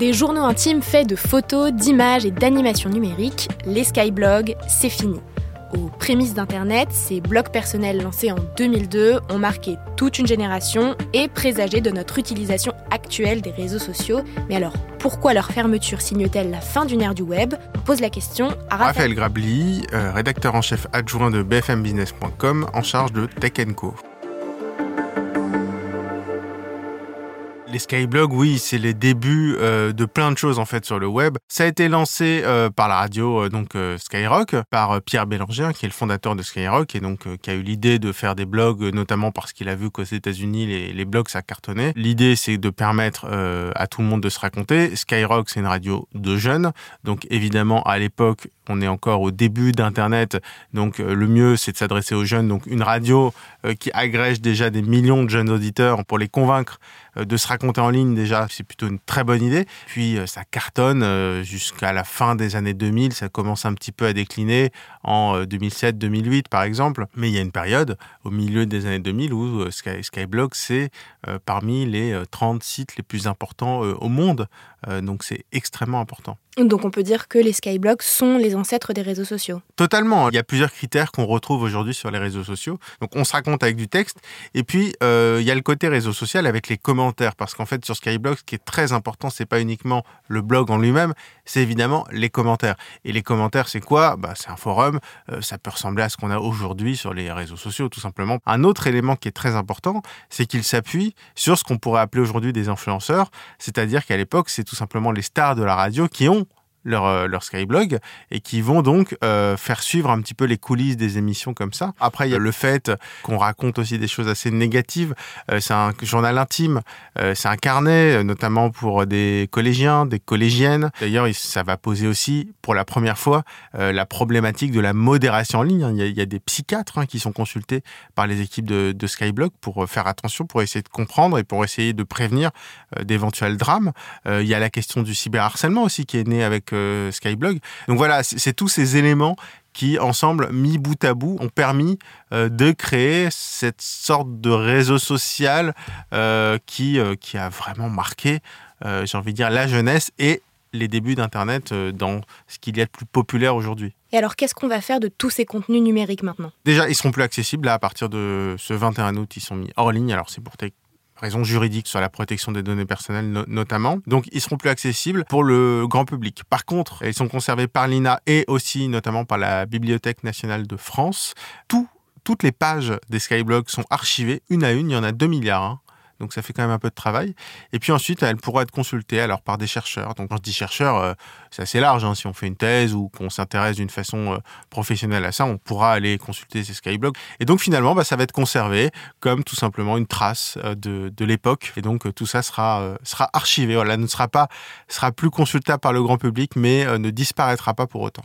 Des journaux intimes faits de photos, d'images et d'animations numériques, les skyblogs, c'est fini. Aux prémices d'Internet, ces blogs personnels lancés en 2002 ont marqué toute une génération et présagé de notre utilisation actuelle des réseaux sociaux. Mais alors, pourquoi leur fermeture signe-t-elle la fin d'une ère du web? On pose la question à Raphaël, Raphaël Grabli, euh, rédacteur en chef adjoint de bfmbusiness.com en charge de Tech Co. Les skyblogs, oui, c'est les débuts euh, de plein de choses en fait sur le web. Ça a été lancé euh, par la radio euh, donc Skyrock, par Pierre Bélanger, qui est le fondateur de Skyrock et donc qui a eu l'idée de faire des blogs, notamment parce qu'il a vu qu'aux États-Unis les, les blogs ça cartonnait. L'idée c'est de permettre à tout le monde de se raconter. Skyrock c'est une radio de jeunes, donc évidemment à l'époque on est encore au début d'Internet, donc le mieux c'est de s'adresser aux jeunes. Donc une radio qui agrège déjà des millions de jeunes auditeurs pour les convaincre de se raconter en ligne déjà, c'est plutôt une très bonne idée. Puis euh, ça cartonne euh, jusqu'à la fin des années 2000, ça commence un petit peu à décliner en euh, 2007-2008 par exemple. Mais il y a une période au milieu des années 2000 où euh, Sky, Skyblog c'est euh, parmi les euh, 30 sites les plus importants euh, au monde. Euh, donc c'est extrêmement important. Donc on peut dire que les skyblogs sont les ancêtres des réseaux sociaux. Totalement. Il y a plusieurs critères qu'on retrouve aujourd'hui sur les réseaux sociaux. Donc, on se raconte avec du texte. Et puis, euh, il y a le côté réseau social avec les commentaires. Parce qu'en fait, sur Skyblog, ce qui est très important, c'est pas uniquement le blog en lui-même, c'est évidemment les commentaires. Et les commentaires, c'est quoi? Bah, C'est un forum. Euh, ça peut ressembler à ce qu'on a aujourd'hui sur les réseaux sociaux, tout simplement. Un autre élément qui est très important, c'est qu'il s'appuie sur ce qu'on pourrait appeler aujourd'hui des influenceurs. C'est-à-dire qu'à l'époque, c'est tout simplement les stars de la radio qui ont leur, euh, leur Skyblog et qui vont donc euh, faire suivre un petit peu les coulisses des émissions comme ça. Après, il y a le fait qu'on raconte aussi des choses assez négatives. Euh, c'est un journal intime, euh, c'est un carnet, euh, notamment pour des collégiens, des collégiennes. D'ailleurs, il- ça va poser aussi, pour la première fois, euh, la problématique de la modération en ligne. Il y a, il y a des psychiatres hein, qui sont consultés par les équipes de, de Skyblog pour faire attention, pour essayer de comprendre et pour essayer de prévenir euh, d'éventuels drames. Euh, il y a la question du cyberharcèlement aussi qui est né avec Skyblog. Donc voilà, c'est tous ces éléments qui, ensemble, mis bout à bout, ont permis euh, de créer cette sorte de réseau social euh, qui, euh, qui a vraiment marqué, j'ai envie de dire, la jeunesse et les débuts d'Internet dans ce qu'il y a de plus populaire aujourd'hui. Et alors qu'est-ce qu'on va faire de tous ces contenus numériques maintenant? Déjà, ils seront plus accessibles. Là, à partir de ce 21 août, ils sont mis hors ligne. Alors, c'est pour raisons juridiques sur la protection des données personnelles no- notamment. Donc, ils seront plus accessibles pour le grand public. Par contre, ils sont conservés par l'INA et aussi notamment par la Bibliothèque nationale de France. Tout, toutes les pages des Skyblogs sont archivées une à une. Il y en a 2 milliards. hein. Donc ça fait quand même un peu de travail. Et puis ensuite, elles pourront être consultées alors par des chercheurs. Donc quand je dis chercheurs, euh, c'est assez large. hein. Si on fait une thèse ou qu'on s'intéresse d'une façon euh, professionnelle à ça, on pourra aller consulter ces skyblogs. Et donc finalement, bah, ça va être conservé comme tout simplement une trace euh, de, l'époque. Et donc tout ça sera, euh, sera archivé. Voilà, ne sera pas, sera plus consultable par le grand public, mais ne disparaîtra pas pour autant.